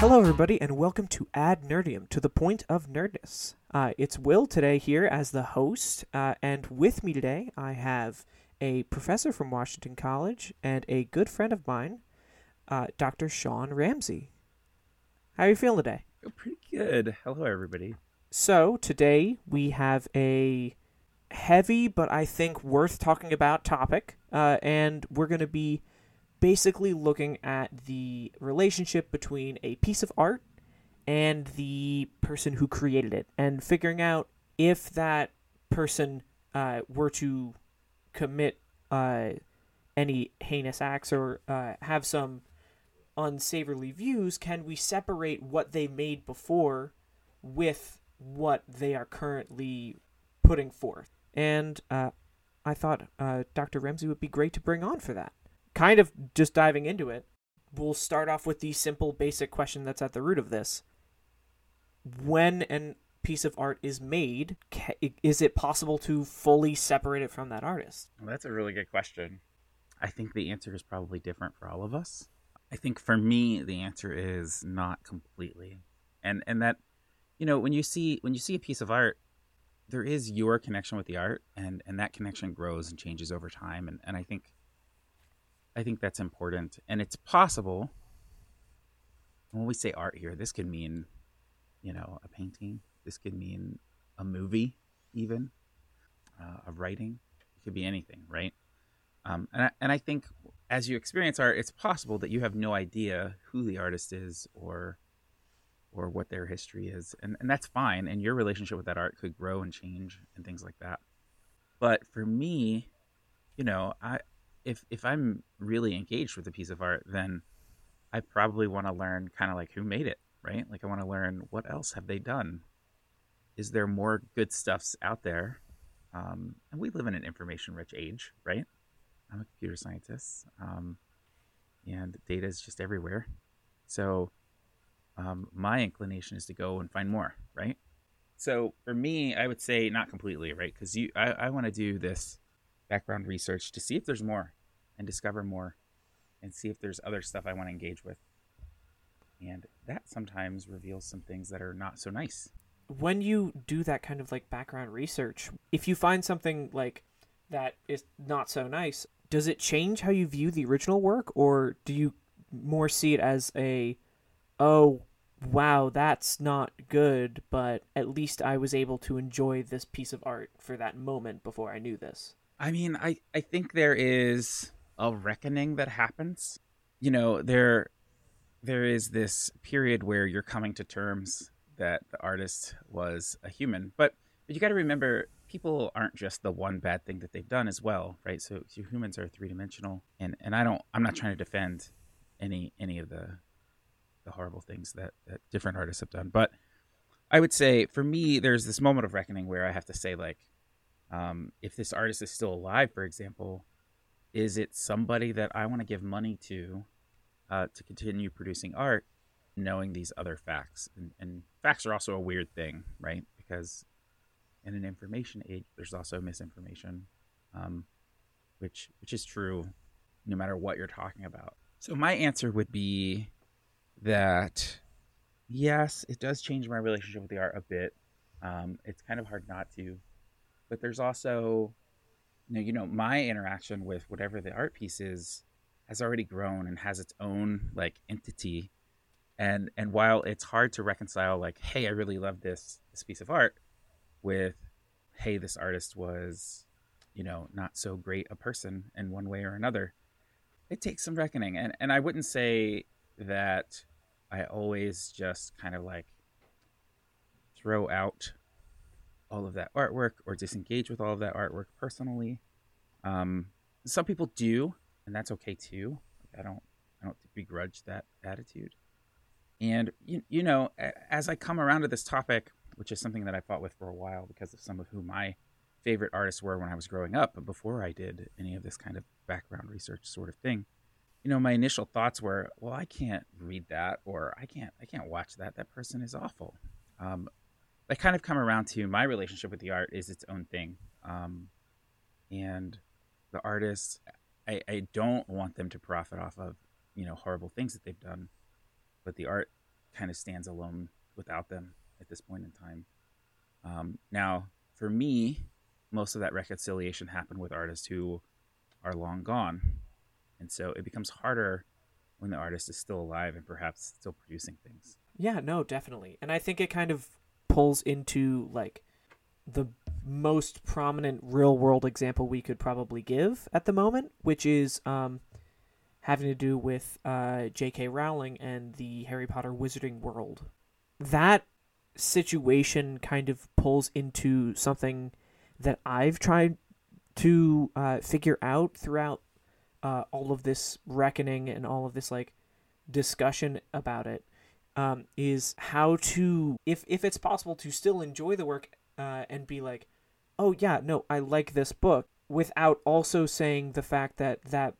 Hello, everybody, and welcome to AdNerdium, to the point of nerdness. Uh, it's Will today here as the host, uh, and with me today I have a professor from Washington College and a good friend of mine, uh, Dr. Shaun Ramsey. How are you feeling today? Pretty good. Hello, everybody. So, today we have a heavy but I think worth talking about topic, uh, and we're going to be basically looking at the relationship between a piece of art and the person who created it, and figuring out if that person uh, were to commit uh, any heinous acts or uh, have some unsavory views, can we separate what they made before with what they are currently putting forth? And uh, I thought uh, Dr. Ramsey would be great to bring on for that. Kind of just diving into it, we'll start off with the simple, basic question that's at the root of this. When an piece of art is made, is it possible to fully separate it from that artist? Well, that's a really good question. I think the answer is probably different for all of us. I think for me, the answer is not completely, and and that, you know, when you see when you see a piece of art, there is your connection with the art, and and that connection grows and changes over time, and and I think, I think that's important, and it's possible. When we say art here, this could mean, you know, a painting. This could mean a movie, even uh, a writing. It could be anything, right? Um, and I, and I think as you experience art, it's possible that you have no idea who the artist is or or what their history is, and and that's fine. And your relationship with that art could grow and change and things like that. But for me, you know, I if if I'm really engaged with a piece of art, then I probably want to learn kind of like who made it, right? Like I want to learn what else have they done. Is there more good stuffs out there? Um, and we live in an information-rich age, right? I'm a computer scientist, um, and data is just everywhere. So um, my inclination is to go and find more, right? So for me, I would say not completely, right? Because you, I, I want to do this background research to see if there's more, and discover more, and see if there's other stuff I want to engage with. And that sometimes reveals some things that are not so nice. When you do that kind of like background research, if you find something like that is not so nice, does it change how you view the original work or do you more see it as a oh wow that's not good but at least i was able to enjoy this piece of art for that moment before i knew this I mean, I, I think there is a reckoning that happens. You know, there there is this period where you're coming to terms that the artist was a human. But but you got to remember people aren't just the one bad thing that they've done as well, right? So, so humans are three dimensional, and and I don't I'm not trying to defend any any of the the horrible things that that different artists have done, but I would say for me, there's this moment of reckoning where I have to say like, um, if this artist is still alive, for example, is it somebody that I want to give money to uh, to continue producing art, knowing these other facts? And, and facts are also a weird thing, right? Because in an information age, there's also misinformation, um, which which is true, no matter what you're talking about. So my answer would be that yes, it does change my relationship with the art a bit. Um, it's kind of hard not to, but there's also, you know, you know, my interaction with whatever the art piece is has already grown and has its own like entity, and and while it's hard to reconcile, like, hey, I really love this this piece of art, with, hey, this artist was, you know, not so great a person in one way or another. It takes some reckoning, and and I wouldn't say that I always just kind of like throw out all of that artwork or disengage with all of that artwork personally. Um, some people do, and that's okay too. I don't I don't begrudge that attitude. And you you know, as I come around to this topic, which is something that I fought with for a while because of some of who my favorite artists were when I was growing up, but before I did any of this kind of background research sort of thing, you know, my initial thoughts were, well, I can't read that, or I can't, I can't watch that. That person is awful. Um, I kind of come around to my relationship with the art is its own thing. Um, and the artists, I, I don't want them to profit off of, you know, horrible things that they've done, but the art kind of stands alone without them at this point in time. Um, now, for me, most of that reconciliation happened with artists who are long gone. And so it becomes harder when the artist is still alive and perhaps still producing things. Yeah, no, definitely. And I think it kind of pulls into like the most prominent real world example we could probably give at the moment, which is um, having to do with uh, J.K. Rowling and the Harry Potter Wizarding World. That situation kind of pulls into something that I've tried to uh, figure out throughout uh, all of this reckoning and all of this like discussion about it um, is how to if if it's possible to still enjoy the work uh, and be like, oh yeah, no, I like this book without also saying the fact that that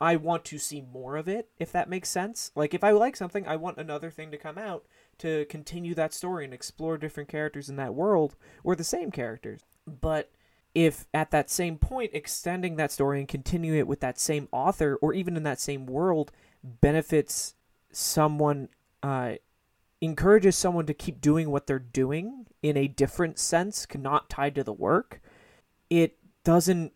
I want to see more of it, if that makes sense. Like if I like something, I want another thing to come out to continue that story and explore different characters in that world or the same characters. But if at that same point extending that story and continuing it with that same author or even in that same world benefits someone uh, encourages someone to keep doing what they're doing in a different sense not tied to the work it doesn't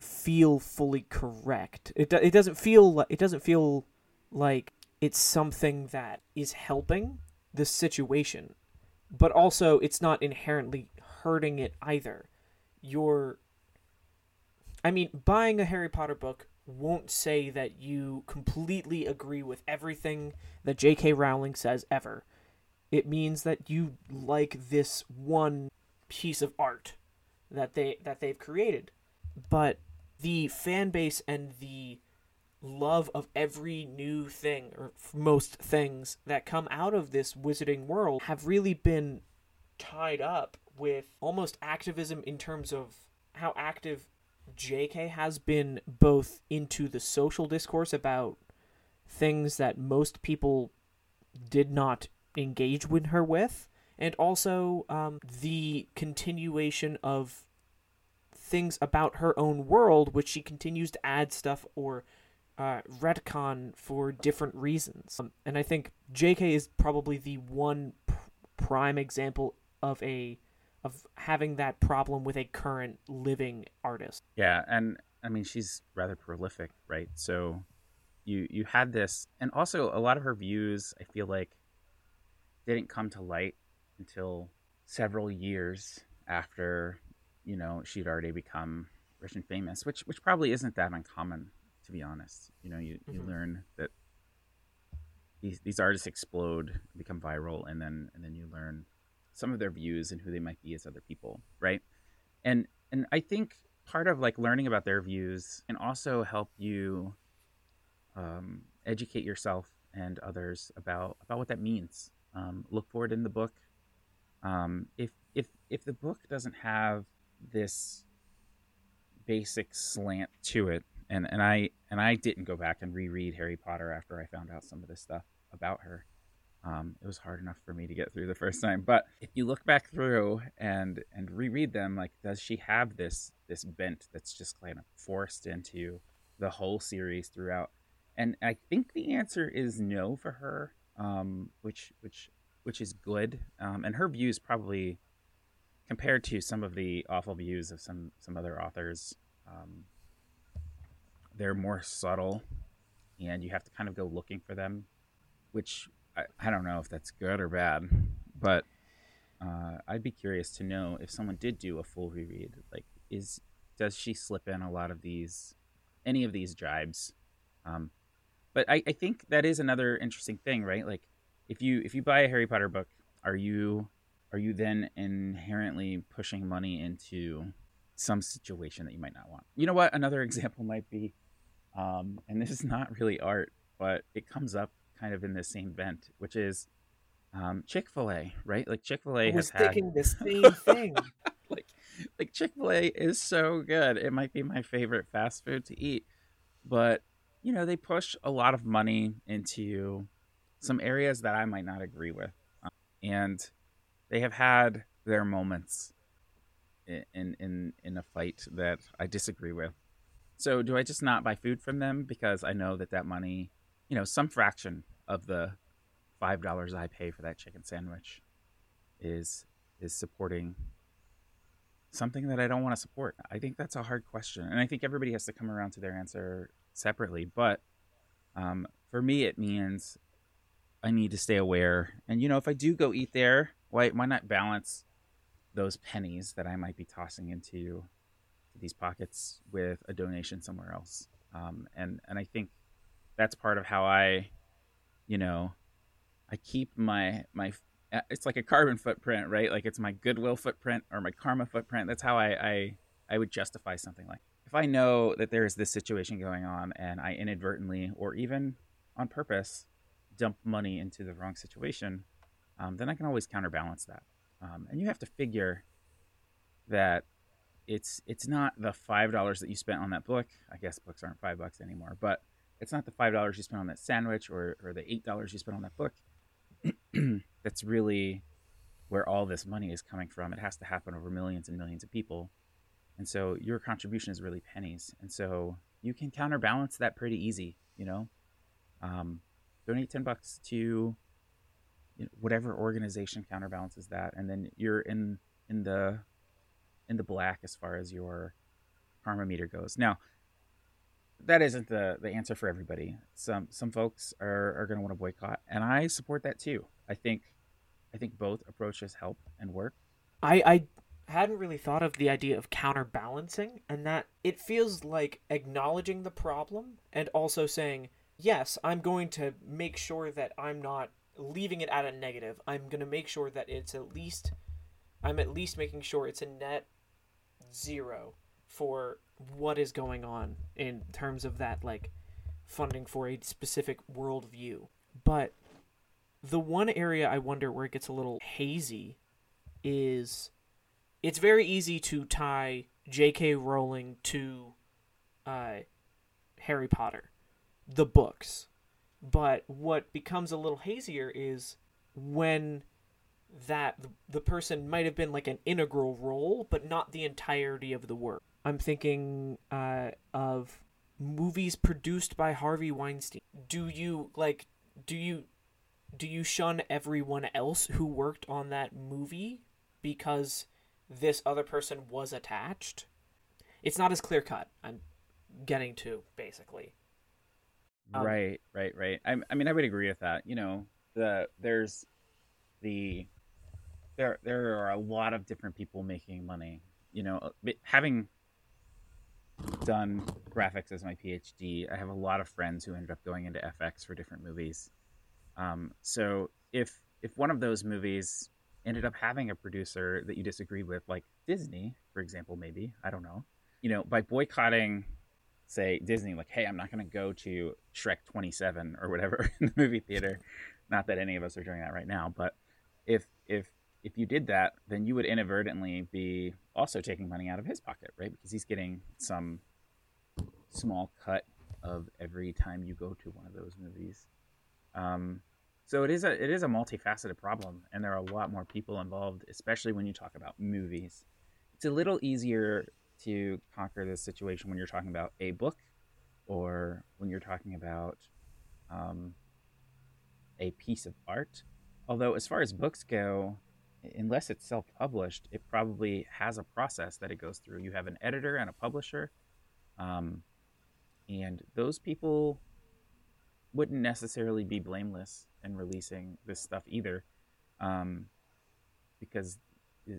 feel fully correct. It, it doesn't feel it doesn't feel like it's something that is helping the situation but also it's not inherently hurting it either you're I mean, buying a Harry Potter book won't say that you completely agree with everything that J.K. Rowling says ever. It means that you like this one piece of art that they that they've created. But the fan base and the love of every new thing or most things that come out of this wizarding world have really been tied up with almost activism in terms of how active JK has been both into the social discourse about things that most people did not engage with her with, and also um, the continuation of things about her own world, which she continues to add stuff or uh, retcon for different reasons. Um, and I think JK is probably the one pr- prime example of a of having that problem with a current living artist. Yeah, and I mean she's rather prolific, right? So you you had this and also a lot of her views I feel like didn't come to light until several years after, you know, she'd already become rich and famous, which which probably isn't that uncommon to be honest. You know, you, mm-hmm. you learn that these these artists explode, become viral and then and then you learn some of their views and who they might be as other people, right? And and I think part of like learning about their views can also help you um, educate yourself and others about about what that means. Um, look for it in the book. Um, if if if the book doesn't have this basic slant to it, and and I and I didn't go back and reread Harry Potter after I found out some of this stuff about her. Um, it was hard enough for me to get through the first time, but if you look back through and and reread them, like, does she have this this bent that's just kind of forced into the whole series throughout? And I think the answer is no for her, um, which which which is good. Um, and her views probably compared to some of the awful views of some some other authors, um, they're more subtle, and you have to kind of go looking for them, which I, I don't know if that's good or bad, but uh, I'd be curious to know if someone did do a full reread. Like, is does she slip in a lot of these, any of these jibes? Um, but I, I think that is another interesting thing, right? Like, if you if you buy a Harry Potter book, are you are you then inherently pushing money into some situation that you might not want? You know what? Another example might be, um, and this is not really art, but it comes up kind of in the same vent, which is um, Chick Fil A, right? Like Chick Fil A has thinking had... the same thing. like, like Chick Fil A is so good. It might be my favorite fast food to eat, but you know they push a lot of money into some areas that I might not agree with, um, and they have had their moments in in in a fight that I disagree with. So do I just not buy food from them because I know that that money, you know, some fraction of the five dollars I pay for that chicken sandwich is is supporting something that I don't want to support? I think that's a hard question, and I think everybody has to come around to their answer separately. But um, for me, it means I need to stay aware, and you know, if I do go eat there, why why not balance those pennies that I might be tossing into these pockets with a donation somewhere else? Um, and and I think that's part of how I, you know, I keep my my uh, it's like a carbon footprint, right? Like it's my goodwill footprint or my karma footprint. That's how I I, I would justify something like if I know that there is this situation going on and I inadvertently or even on purpose dump money into the wrong situation, um, then I can always counterbalance that. Um, and you have to figure that it's it's not the five dollars that you spent on that book. I guess books aren't five bucks anymore, but it's not the five dollars you spent on that sandwich or, or the eight dollars you spent on that book. that's really where all this money is coming from. It has to happen over millions and millions of people. And so your contribution is really pennies. And so you can counterbalance that pretty easy, you know? Um, donate 10 bucks to you know, whatever organization counterbalances that. And then you're in, in the, in the black as far as your karma meter goes. Now, that isn't the, the answer for everybody. Some some folks are, are going to want to boycott, and I support that too. I think I think both approaches help and work. I I hadn't really thought of the idea of counterbalancing, and that it feels like acknowledging the problem and also saying, yes, I'm going to make sure that I'm not leaving it at a negative. I'm going to make sure that it's at least I'm at least making sure it's a net zero for what is going on in terms of that like funding for a specific worldview. But the one area I wonder where it gets a little hazy is it's very easy to tie J.K. Rowling to uh, Harry Potter, the books. But what becomes a little hazier is when that the person might have been like an integral role, but not the entirety of the work. I'm thinking uh, of movies produced by Harvey Weinstein. Do you like? Do you do you shun everyone else who worked on that movie because this other person was attached? It's not as clear cut. I'm getting to basically. Um, right, right, right. I, I mean, I would agree with that. You know, the there's the there there are a lot of different people making money. You know, having done graphics as my PhD, I have a lot of friends who ended up going into FX for different movies. Um, so if if one of those movies ended up having a producer that you disagreed with, like Disney, for example, maybe I don't know, you know, by boycotting, say Disney, like, hey, I'm not going to go to Shrek 27 or whatever in the movie theater. Not that any of us are doing that right now, but if if if you did that, then you would inadvertently be also taking money out of his pocket, right? Because he's getting some small cut of every time you go to one of those movies. Um, so it is a it is a multifaceted problem, and there are a lot more people involved, especially when you talk about movies. It's a little easier to conquer this situation when you're talking about a book, or when you're talking about um, a piece of art. Although, as far as books go, unless it's self-published, it probably has a process that it goes through. You have an editor and a publisher, um, and those people wouldn't necessarily be blameless in releasing this stuff either, um, because uh,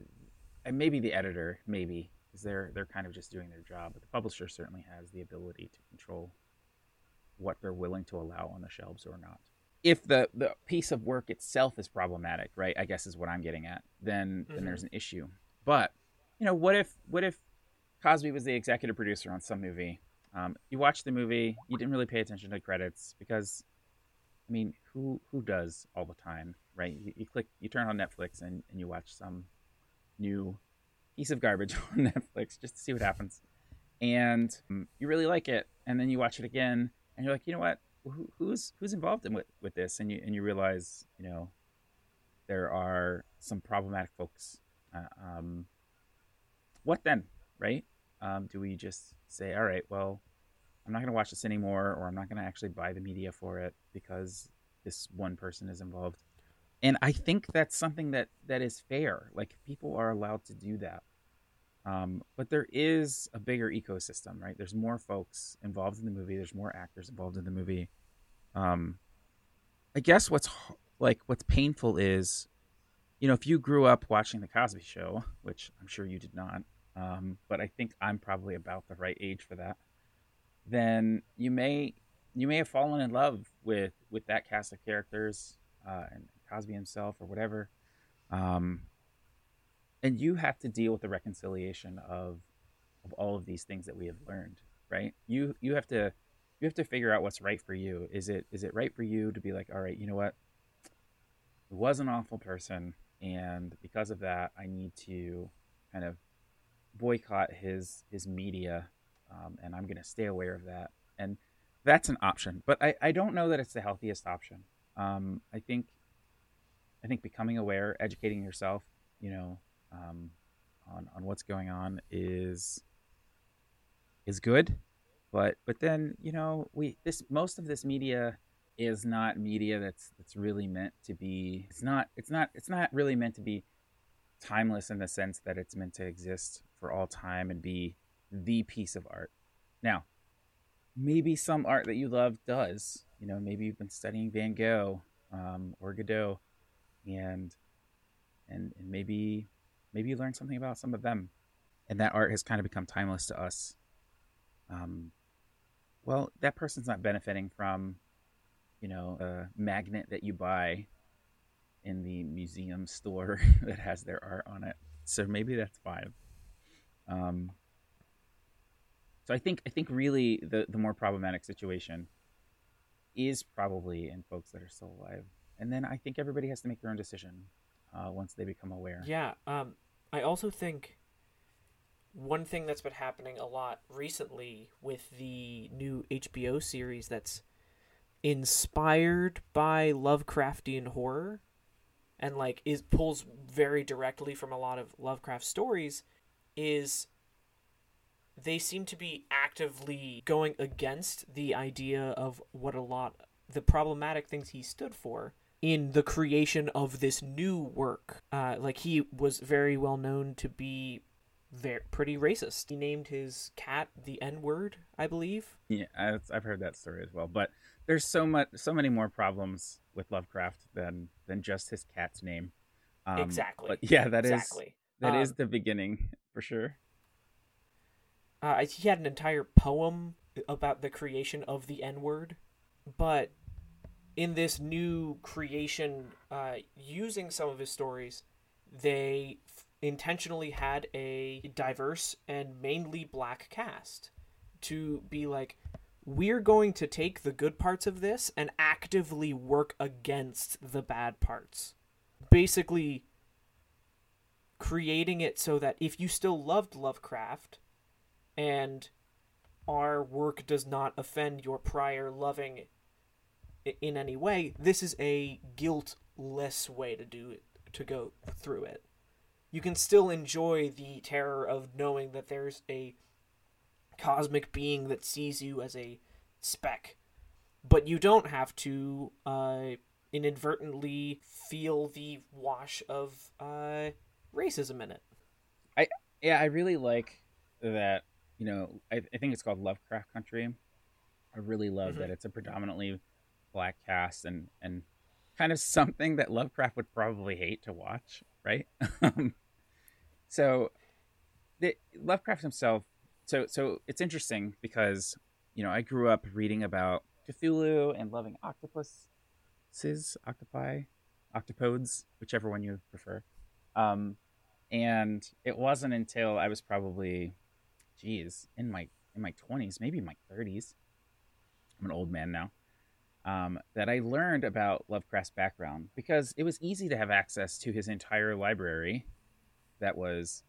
and maybe the editor, maybe because they're they're kind of just doing their job, but the publisher certainly has the ability to control what they're willing to allow on the shelves or not if the the piece of work itself is problematic, right? I guess is what I'm getting at. Then mm-hmm. then there's an issue. But you know, what if what if Cosby was the executive producer on some movie? Um, you watch the movie, you didn't really pay attention to credits because, I mean, who who does all the time, right? You, you click, you turn on Netflix and, and you watch some new piece of garbage on Netflix just to see what happens, and um, you really like it, and then you watch it again, and you're like, you know what? Who, who's who's involved in with, with this and you and you realize you know there are some problematic folks Uh, um, what then, right? Um, do we just say, all right, well, I'm not going to watch this anymore, or I'm not going to actually buy the media for it because this one person is involved? And I think that's something that that is fair. Like people are allowed to do that. Um, but there is a bigger ecosystem, right? There's more folks involved in the movie. There's more actors involved in the movie. Um, I guess what's like what's painful is, you know, if you grew up watching the Cosby Show, which I'm sure you did not, um, but I think I'm probably about the right age for that. Then you may you may have fallen in love with with that cast of characters uh, and Cosby himself or whatever. Um, and you have to deal with the reconciliation of of all of these things that we have learned right? You you have to you have to figure out what's right for you. Is it is it right for you to be like all right you know what? It was an awful person and because of that i need to kind of boycott his his media um, and i'm going to stay aware of that. And that's an option but i i don't know that it's the healthiest option. Um, i think i think becoming aware educating yourself you know um, on on what's going on is is good, but but then you know we this most of this media is not media that's that's really meant to be. It's not it's not it's not really meant to be timeless in the sense that it's meant to exist for all time and be the piece of art. Now, maybe some art that you love does. You know, maybe you've been studying Van Gogh um, or Godot, and and and maybe maybe you learn something about some of them. And that art has kind of become timeless to us. Um, well that person's not benefiting from you know a magnet that you buy in the museum store that has their art on it. So maybe that's fine um, so i think i think really the the more problematic situation is probably in folks that are still alive. And then i think everybody has to make their own decision uh, once they become aware. Yeah. Um, I also think one thing that's been happening a lot recently with the new HBO series that's inspired by Lovecraftian horror and like is pulls very directly from a lot of Lovecraft stories is they seem to be actively going against the idea of what a lot the problematic things he stood for in the creation of this new work. Uh, like he was very well known to be very pretty racist. He named his cat the N word, I believe. Yeah, I've, I've heard that story as well. But there's so much, so many more problems with Lovecraft than than just his cat's name. Um, exactly. But yeah, that exactly. is that um, is the beginning for sure. Uh, he had an entire poem about the creation of the N word, but in this new creation, uh, using some of his stories, they f- intentionally had a diverse and mainly black cast to be like, we're going to take the good parts of this and actively work against the bad parts. Basically, creating it so that if you still loved Lovecraft and our work does not offend your prior loving in any way, this is a guiltless way to do it, to go through it. You can still enjoy the terror of knowing that there's a cosmic being that sees you as a speck, but you don't have to uh, inadvertently feel the wash of uh, racism in it. I yeah, I really like that. You know, I, I think it's called Lovecraft Country. I really love mm-hmm. that it's a predominantly black cast and and kind of something that Lovecraft would probably hate to watch, right? Um, so the, Lovecraft himself. So so it's interesting because you know I grew up reading about Cthulhu and loving octopuses, octopi, octopodes, whichever one you prefer. Um, and it wasn't until I was probably, geez, in my in my twenties, maybe my thirties. I'm an old man now um, that I learned about Lovecraft's background because it was easy to have access to his entire library that was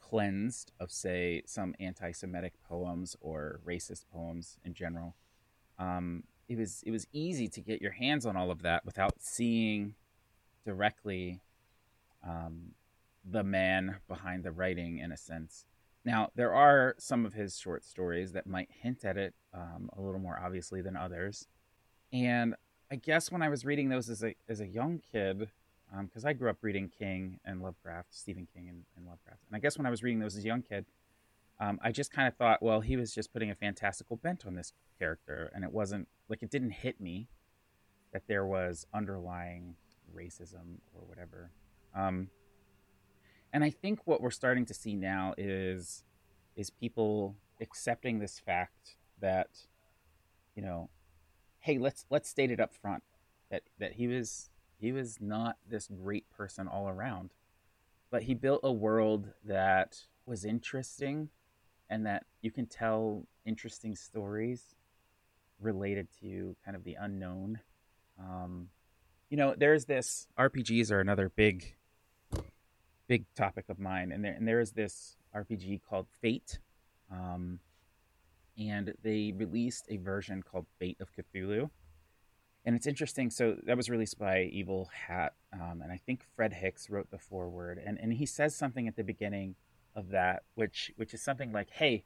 cleansed of, say, some anti Semitic poems or racist poems in general. Um, it was it was easy to get your hands on all of that without seeing directly um, the man behind the writing in a sense. Now, there are some of his short stories that might hint at it um, a little more obviously than others. And I guess when I was reading those as a, as a young kid, because um, I grew up reading King and Lovecraft, Stephen King and, and, Lovecraft. And I guess when I was reading those as a young kid, um, I just kind of thought, well, he was just putting a fantastical bent on this character. And it wasn't like it didn't hit me that there was underlying racism or whatever. Um, and I think what we're starting to see now is is people accepting this fact that you know, hey, let's let's state it up front that that he was he was not this great person all around, but he built a world that was interesting and that you can tell interesting stories related to kind of the unknown. Um, you know, there's this RPGs are another big big topic of mine, and there and there is this RPG called Fate, um, and they released a version called Fate of Cthulhu, and it's interesting. So that was released by Evil Hat, um, and I think Fred Hicks wrote the foreword, and and he says something at the beginning of that, which which is something like, "Hey,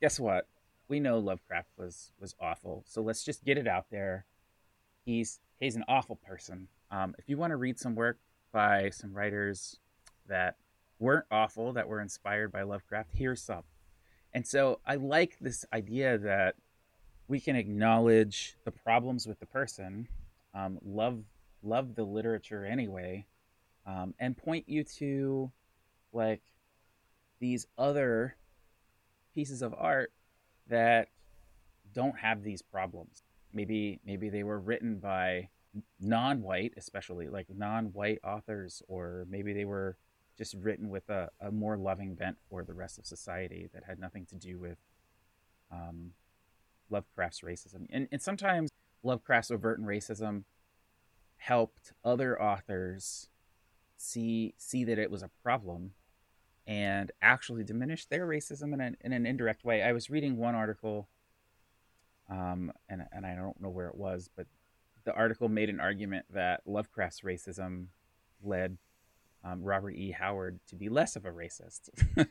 guess what? We know Lovecraft was was awful, so let's just get it out there. He's he's an awful person. Um, if you want to read some work by some writers that weren't awful, that were inspired by Lovecraft, here's some. And so I like this idea that we can acknowledge the problems with the person, um, love love the literature anyway, um, and point you to like these other pieces of art that don't have these problems. Maybe maybe they were written by non-white, especially like non-white authors, or maybe they were just written with a, a more loving bent for the rest of society that had nothing to do with um, Lovecraft's racism. And, and sometimes Lovecraft's overt racism helped other authors see see that it was a problem and actually diminish their racism in an, in an indirect way. I was reading one article, um, and, and I don't know where it was, but the article made an argument that Lovecraft's racism led um, Robert E. Howard to be less of a racist,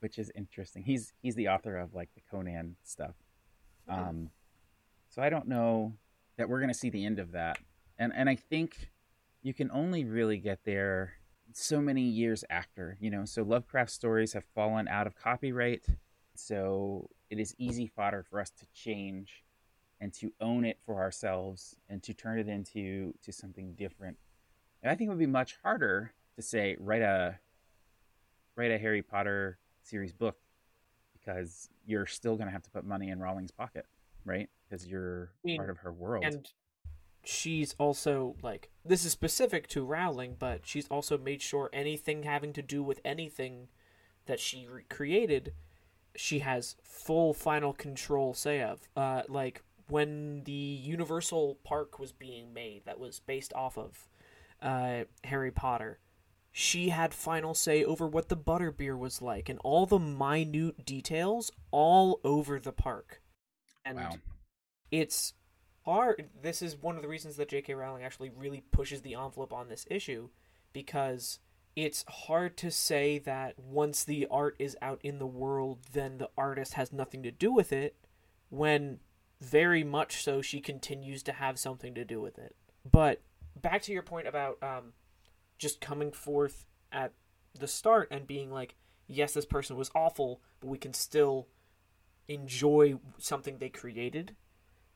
which is interesting. He's he's the author of like the Conan stuff. Um, so I don't know that we're going to see the end of that, and and I think you can only really get there so many years after. You know, so Lovecraft stories have fallen out of copyright, so it is easy fodder for us to change and to own it for ourselves and to turn it into to something different. And I think it would be much harder to say write a write a Harry Potter series book because you're still going to have to put money in Rowling's pocket, right? Because you're I mean, part of her world. And she's also like this is specific to Rowling, but she's also made sure anything having to do with anything that she re- created, she has full final control say of. Uh, like when the Universal Park was being made, that was based off of uh, Harry Potter she had final say over what the butterbeer was like and all the minute details all over the park. And wow. it's hard. This is one of the reasons that J.K. Rowling actually really pushes the envelope on this issue because it's hard to say that once the art is out in the world, then the artist has nothing to do with it, when very much so she continues to have something to do with it. But back to your point about um, just coming forth at the start and being like, yes, this person was awful, but we can still enjoy something they created.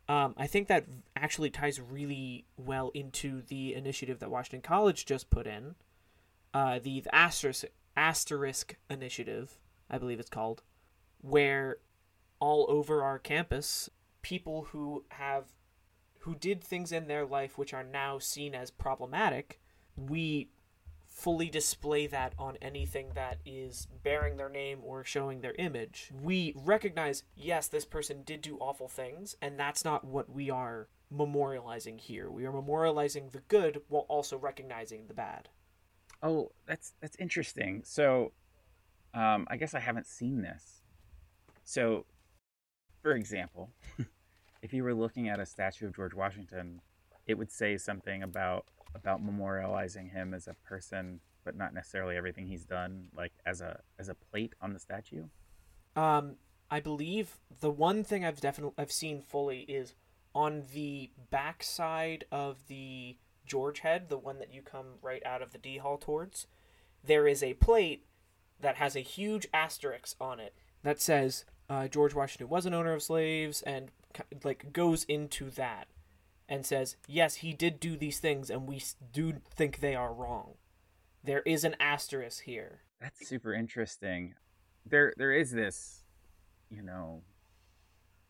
Um, I think that actually ties really well into the initiative that Washington College just put in, uh, the, the asterisk, asterisk initiative, I believe it's called, where all over our campus, people who have who did things in their life which are now seen as problematic we fully display that on anything that is bearing their name or showing their image. We recognize, yes, this person did do awful things, and that's not what we are memorializing here. We are memorializing the good while also recognizing the bad. Oh, that's that's interesting. So, um, I guess I haven't seen this. So, for example, if you were looking at a statue of George Washington, it would say something about about memorializing him as a person but not necessarily everything he's done, like as a as a plate on the statue? Um, I believe the one thing I've definitely I've seen fully is on the backside of the George head, the one that you come right out of the D hall towards. There is a plate that has a huge asterisk on it that says uh, George Washington was an owner of slaves and like goes into that and says yes he did do these things and we do think they are wrong. There is an asterisk here. That's super interesting. There there is this, you know,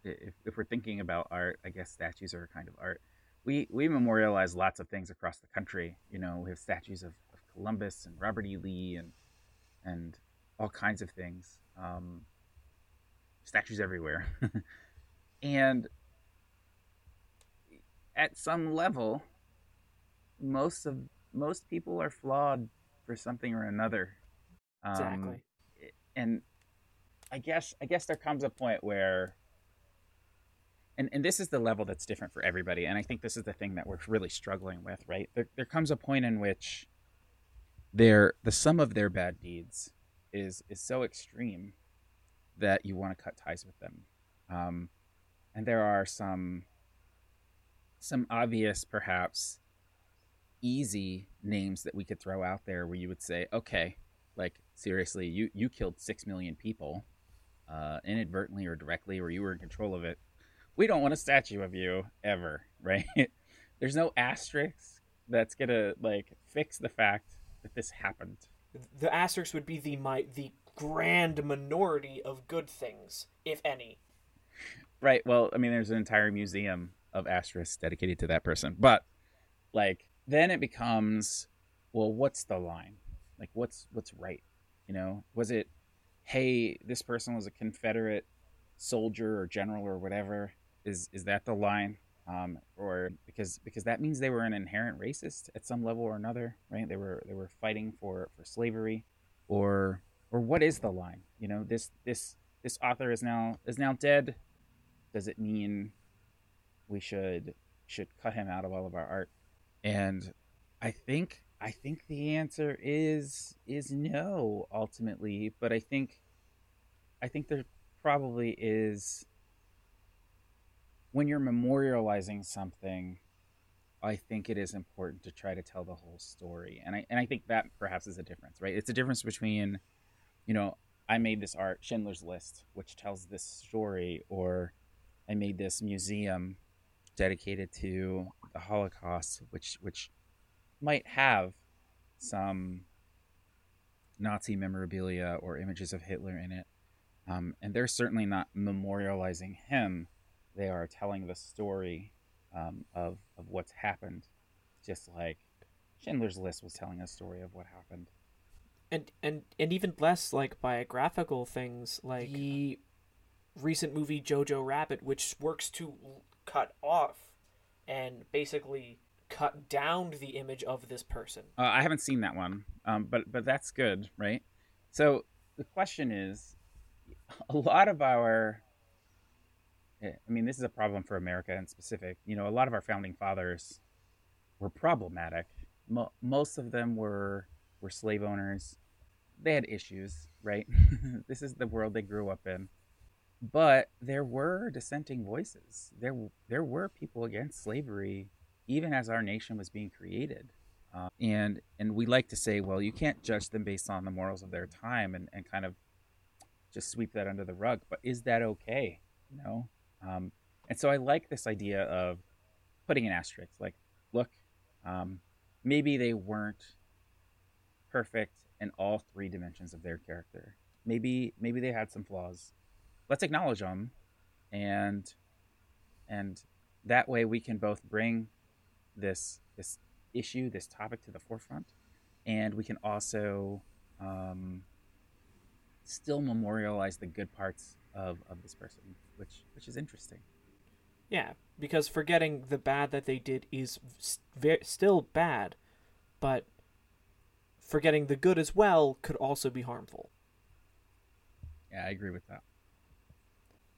if, if we're thinking about art, I guess statues are a kind of art. We we memorialize lots of things across the country. You know, we have statues of, of Columbus and Robert E. Lee and and all kinds of things. Um, statues everywhere. and at some level, most of most people are flawed for something or another. Um, exactly. And I guess I guess there comes a point where and, and this is the level that's different for everybody. And I think this is the thing that we're really struggling with, right? There, there comes a point in which their the sum of their bad deeds is is so extreme that you want to cut ties with them. Um, and there are some some obvious, perhaps easy names that we could throw out there where you would say, okay, like seriously, you you killed six million people, uh, inadvertently or directly, or you were in control of it. We don't want a statue of you ever, right? There's no asterisk that's gonna like fix the fact that this happened. The asterisk would be the my the grand minority of good things, if any. Right. Well, I mean, there's an entire museum of asterisks dedicated to that person, but like then it becomes, well, what's the line? Like, what's what's right? You know, was it, hey, this person was a Confederate soldier or general or whatever? Is is that the line? Um, or because because that means they were an inherent racist at some level or another, right? They were they were fighting for for slavery, or or what is the line? You know, this this this author is now is now dead. Does it mean we should should cut him out of all of our art? And I think I think the answer is is no ultimately, but I think I think there probably is when you're memorializing something, I think it is important to try to tell the whole story. And I and I think that perhaps is a difference, right? It's a difference between you know, I made this art, Schindler's List, which tells this story, or I made this museum dedicated to the Holocaust, which which might have some Nazi memorabilia or images of Hitler in it. Um, and they're certainly not memorializing him. They are telling the story um, of, of what's happened, just like Schindler's List was telling a story of what happened and and and even less like biographical things like the recent movie Jojo Rabbit, which works to cut off and basically cut down the image of this person. Uh, I haven't seen that one, um, but but that's good, right? So the question is, a lot of our, I mean, this is a problem for America in specific. You know, a lot of our founding fathers were problematic. Mo- most of them were were slave owners. They had issues, right? this is the world they grew up in. But there were dissenting voices. There, there were people against slavery, even as our nation was being created. Uh, and and we like to say, well, you can't judge them based on the morals of their time and, and kind of just sweep that under the rug. But is that okay? You know? Um, and so I like this idea of putting an asterisk. Like, look, um, maybe they weren't perfect in all three dimensions of their character. Maybe maybe they had some flaws. Let's acknowledge them, and and that way we can both bring this this issue, this topic to the forefront, and we can also um, still memorialize the good parts of, of this person, which which is interesting. Yeah, because forgetting the bad that they did is st- still bad, but forgetting the good as well could also be harmful. Yeah, I agree with that.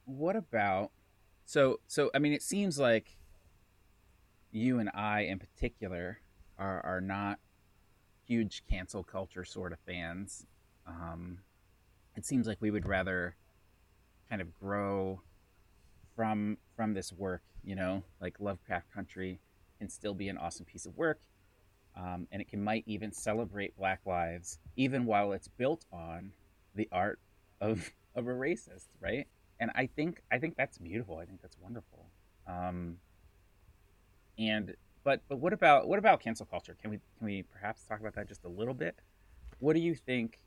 What about so so I mean it seems like you and I in particular are are not huge cancel culture sort of fans. Um, it seems like we would rather kind of grow from from this work. You know, like Lovecraft Country can still be an awesome piece of work, um, and it can might even celebrate Black lives, even while it's built on the art of of a racist, right? And I think I think that's beautiful. I think that's wonderful. Um, and but but what about what about cancel culture? Can we can we perhaps talk about that just a little bit? What do you think?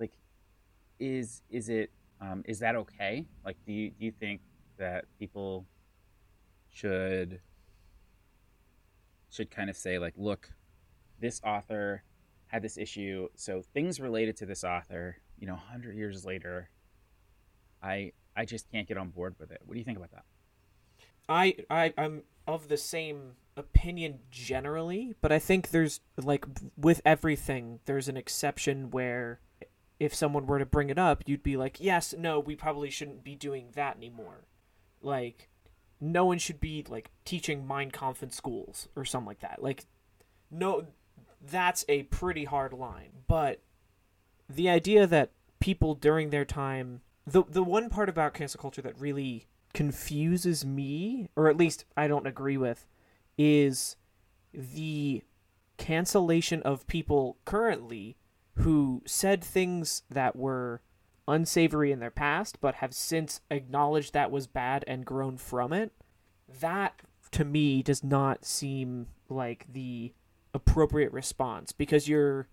Like, is is it um, is that okay? Like, do you do you think that people should should kind of say like, look, this author had this issue, so things related to this author, you know, hundred years later, I I just can't get on board with it. What do you think about that? I I I'm of the same opinion generally, but I think there's like with everything, there's an exception where if someone were to bring it up, you'd be like, "Yes, no, we probably shouldn't be doing that anymore." Like no one should be like teaching Mein Kampf in schools or something like that. Like no that's a pretty hard line. But the idea that people during their time the the one part about cancel culture that really confuses me, or at least I don't agree with, is the cancellation of people currently who said things that were unsavory in their past but have since acknowledged that was bad and grown from it. That to me does not seem like the appropriate response because you're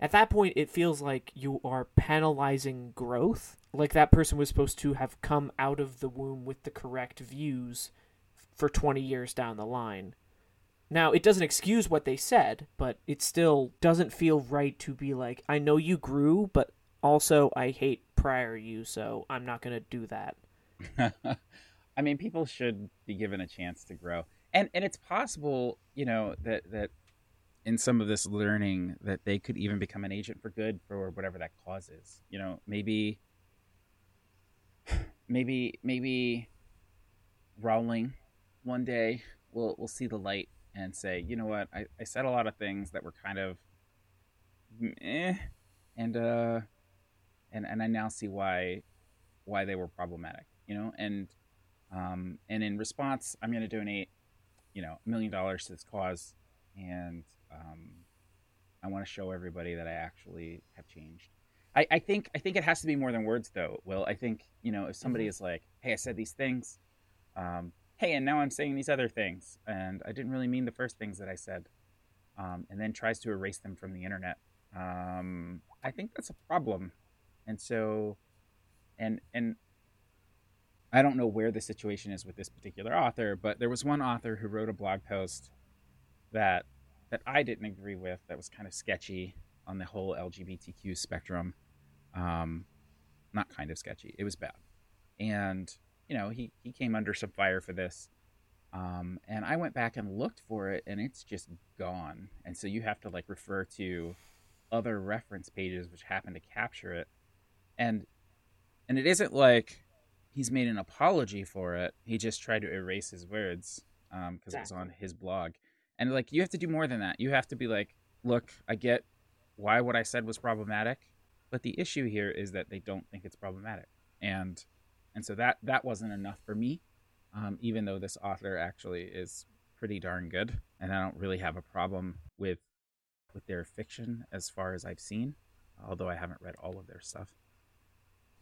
at that point it feels like you are penalizing growth like that person was supposed to have come out of the womb with the correct views for 20 years down the line. Now, it doesn't excuse what they said, but it still doesn't feel right to be like, I know you grew, but also I hate prior you, so I'm not going to do that. I mean, people should be given a chance to grow. And and it's possible, you know, that that in some of this learning that they could even become an agent for good for whatever that cause is. You know, maybe maybe maybe Rowling one day will will see the light and say, you know what, I, I said a lot of things that were kind of eh, and uh and and I now see why why they were problematic, you know, and um and in response I'm gonna donate, you know, a million dollars to this cause and um I want to show everybody that I actually have changed. I, I think I think it has to be more than words, though. Well, I think you know if somebody mm-hmm. is like, "Hey, I said these things," um, "Hey, and now I'm saying these other things," and I didn't really mean the first things that I said, um, and then tries to erase them from the internet. Um, I think that's a problem, and so, and and I don't know where the situation is with this particular author, but there was one author who wrote a blog post that that I didn't agree with that was kind of sketchy on the whole LGBTQ spectrum. Um, not kind of sketchy. It was bad, and you know he he came under some fire for this. Um, and I went back and looked for it, and it's just gone. And so you have to like refer to other reference pages which happen to capture it, and and it isn't like he's made an apology for it. He just tried to erase his words because um, exactly. it was on his blog. And like you have to do more than that. You have to be like, look, I get why what I said was problematic, but the issue here is that they don't think it's problematic, and and so that that wasn't enough for me. Um, even though this author actually is pretty darn good, and I don't really have a problem with with their fiction as far as I've seen, although I haven't read all of their stuff.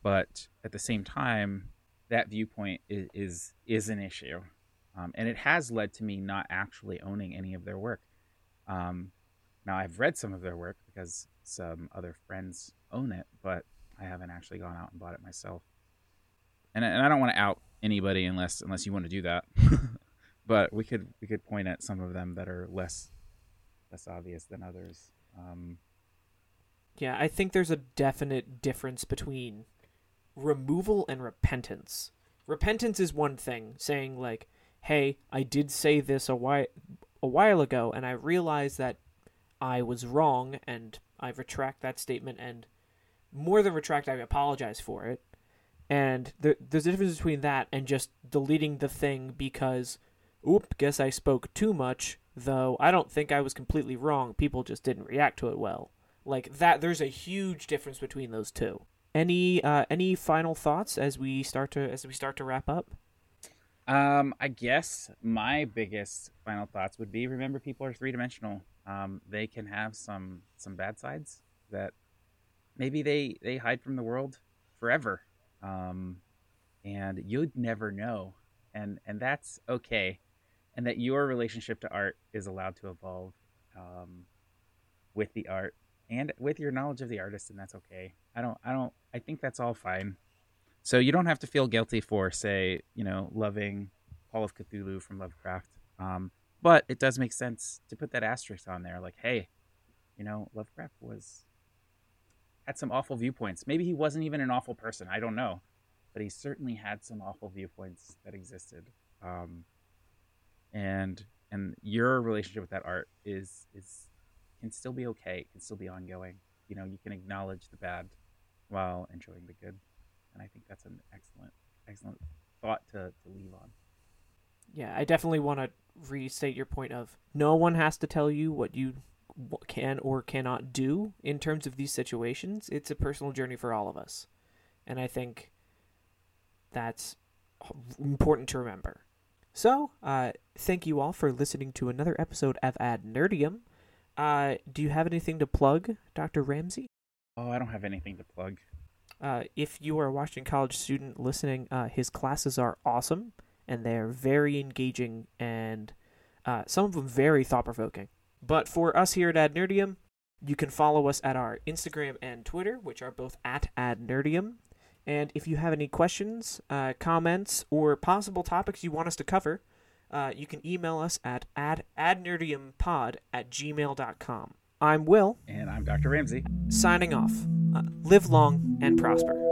But at the same time, that viewpoint is is, is an issue, um, and it has led to me not actually owning any of their work. Um, now I've read some of their work because some other friends own it, but I haven't actually gone out and bought it myself. And and I don't want to out anybody unless unless you want to do that. but we could we could point at some of them that are less less obvious than others. Um, yeah, I think there's a definite difference between removal and repentance. Repentance is one thing, saying like, "Hey, I did say this a while a while ago, and I realized that I was wrong and I retract that statement and more than retract, I apologize for it. And there, there's a difference between that and just deleting the thing because, oop, guess I spoke too much. though I don't think I was completely wrong. People just didn't react to it well. Like that, there's a huge difference between those two. Any uh, any final thoughts as we start to as we start to wrap up? Um, I guess my biggest final thoughts would be: remember, people are three dimensional. Um, they can have some some bad sides that maybe they they hide from the world forever, um, and you'd never know, and and that's okay, and that your relationship to art is allowed to evolve um, with the art and with your knowledge of the artist, and that's okay. I don't I don't I think that's all fine. So you don't have to feel guilty for, say, you know, loving Call of Cthulhu from Lovecraft. Um, but it does make sense to put that asterisk on there, like, hey, you know, Lovecraft was had some awful viewpoints. Maybe he wasn't even an awful person. I don't know, but he certainly had some awful viewpoints that existed. Um, and and your relationship with that art is is can still be okay. Can still be ongoing. You know, you can acknowledge the bad while enjoying the good and I think that's an excellent, excellent thought to, to leave on. Yeah, I definitely want to restate your point of no one has to tell you what you can or cannot do in terms of these situations. It's a personal journey for all of us. And I think that's important to remember. So, uh, thank you all for listening to another episode of AdNerdium. Uh, do you have anything to plug, Dr. Ramsey? Oh, I don't have anything to plug. Uh, if you are a Washington College student listening, uh, his classes are awesome and they're very engaging and uh, some of them very thought provoking. But for us here at AdNerdium, you can follow us at our Instagram and Twitter, which are both at AdNerdium. And if you have any questions, uh, comments, or possible topics you want us to cover, uh, you can email us at ad- adnerdiumpod at gmail.com. I'm Will. And I'm Dr. Ramsey. Signing off. Uh, live long and prosper.